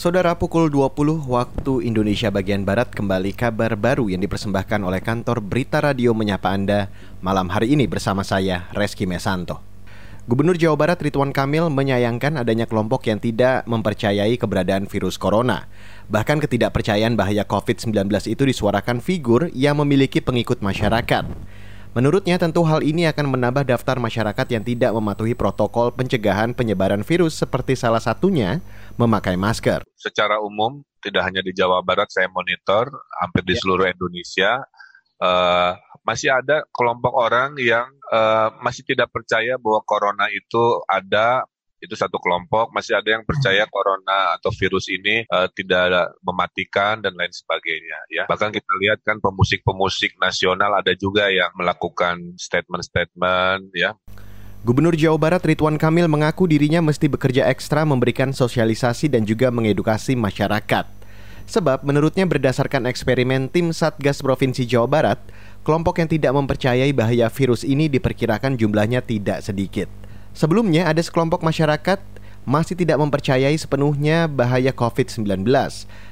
Saudara pukul 20 waktu Indonesia bagian Barat kembali kabar baru yang dipersembahkan oleh kantor Berita Radio Menyapa Anda malam hari ini bersama saya Reski Mesanto. Gubernur Jawa Barat Ridwan Kamil menyayangkan adanya kelompok yang tidak mempercayai keberadaan virus corona. Bahkan ketidakpercayaan bahaya COVID-19 itu disuarakan figur yang memiliki pengikut masyarakat. Menurutnya tentu hal ini akan menambah daftar masyarakat yang tidak mematuhi protokol pencegahan penyebaran virus seperti salah satunya memakai masker. Secara umum tidak hanya di Jawa Barat saya monitor hampir di ya. seluruh Indonesia uh, masih ada kelompok orang yang uh, masih tidak percaya bahwa corona itu ada itu satu kelompok masih ada yang percaya hmm. corona atau virus ini uh, tidak mematikan dan lain sebagainya ya bahkan kita lihat kan pemusik-pemusik nasional ada juga yang melakukan statement-statement ya Gubernur Jawa Barat Ridwan Kamil mengaku dirinya mesti bekerja ekstra memberikan sosialisasi dan juga mengedukasi masyarakat. Sebab menurutnya berdasarkan eksperimen tim Satgas Provinsi Jawa Barat, kelompok yang tidak mempercayai bahaya virus ini diperkirakan jumlahnya tidak sedikit. Sebelumnya ada sekelompok masyarakat masih tidak mempercayai sepenuhnya bahaya COVID-19.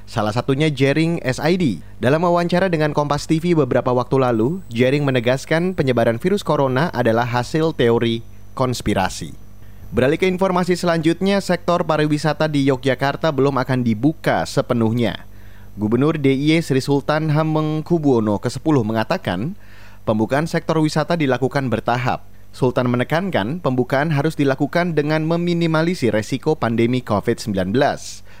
Salah satunya Jering SID. Dalam wawancara dengan Kompas TV beberapa waktu lalu, Jering menegaskan penyebaran virus corona adalah hasil teori konspirasi. Beralih ke informasi selanjutnya, sektor pariwisata di Yogyakarta belum akan dibuka sepenuhnya. Gubernur DIY Sri Sultan Hamengkubuwono ke-10 mengatakan, pembukaan sektor wisata dilakukan bertahap. Sultan menekankan pembukaan harus dilakukan dengan meminimalisir resiko pandemi COVID-19.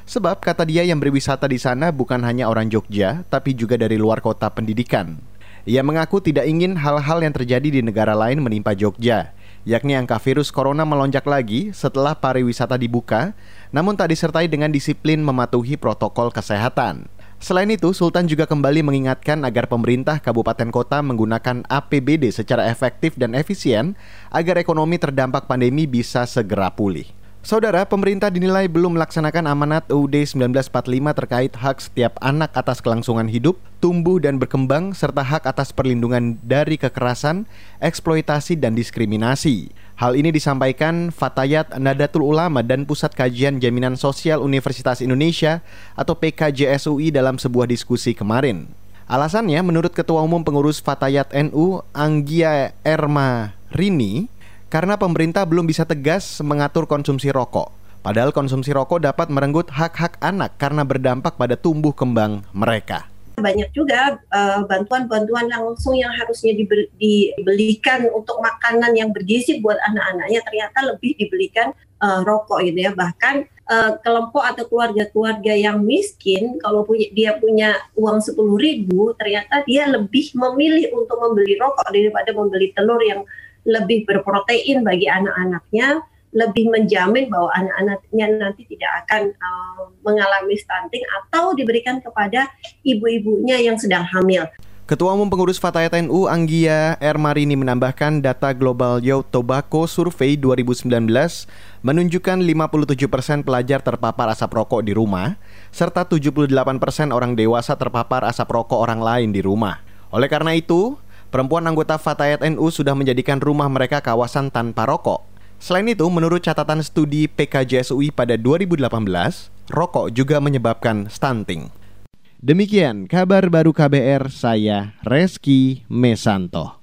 Sebab kata dia yang berwisata di sana bukan hanya orang Jogja, tapi juga dari luar kota pendidikan. Ia mengaku tidak ingin hal-hal yang terjadi di negara lain menimpa Jogja, yakni angka virus corona melonjak lagi setelah pariwisata dibuka, namun tak disertai dengan disiplin mematuhi protokol kesehatan. Selain itu, Sultan juga kembali mengingatkan agar pemerintah kabupaten kota menggunakan APBD secara efektif dan efisien agar ekonomi terdampak pandemi bisa segera pulih. Saudara, pemerintah dinilai belum melaksanakan amanat UUD 1945 terkait hak setiap anak atas kelangsungan hidup, tumbuh dan berkembang, serta hak atas perlindungan dari kekerasan, eksploitasi, dan diskriminasi. Hal ini disampaikan Fatayat Nadatul Ulama dan Pusat Kajian Jaminan Sosial Universitas Indonesia atau PKJSUI dalam sebuah diskusi kemarin. Alasannya, menurut Ketua Umum Pengurus Fatayat NU, Anggia Erma Rini, karena pemerintah belum bisa tegas mengatur konsumsi rokok. Padahal konsumsi rokok dapat merenggut hak-hak anak karena berdampak pada tumbuh kembang mereka banyak juga bantuan bantuan-bantuan langsung yang harusnya dibelikan untuk makanan yang bergizi buat anak-anaknya ternyata lebih dibelikan uh, rokok gitu ya bahkan uh, kelompok atau keluarga-keluarga yang miskin kalau punya dia punya uang sepuluh ribu ternyata dia lebih memilih untuk membeli rokok daripada membeli telur yang lebih berprotein bagi anak-anaknya, lebih menjamin bahwa anak-anaknya nanti tidak akan uh, mengalami stunting atau diberikan kepada ibu-ibunya yang sedang hamil. Ketua Umum Pengurus Fatayat NU Anggia Ermarini menambahkan data Global Youth Tobacco Survey 2019 menunjukkan 57% pelajar terpapar asap rokok di rumah, serta 78% orang dewasa terpapar asap rokok orang lain di rumah. Oleh karena itu, Perempuan anggota Fatayat NU sudah menjadikan rumah mereka kawasan tanpa rokok. Selain itu, menurut catatan studi PKJSUI pada 2018, rokok juga menyebabkan stunting. Demikian kabar baru KBR, saya Reski Mesanto.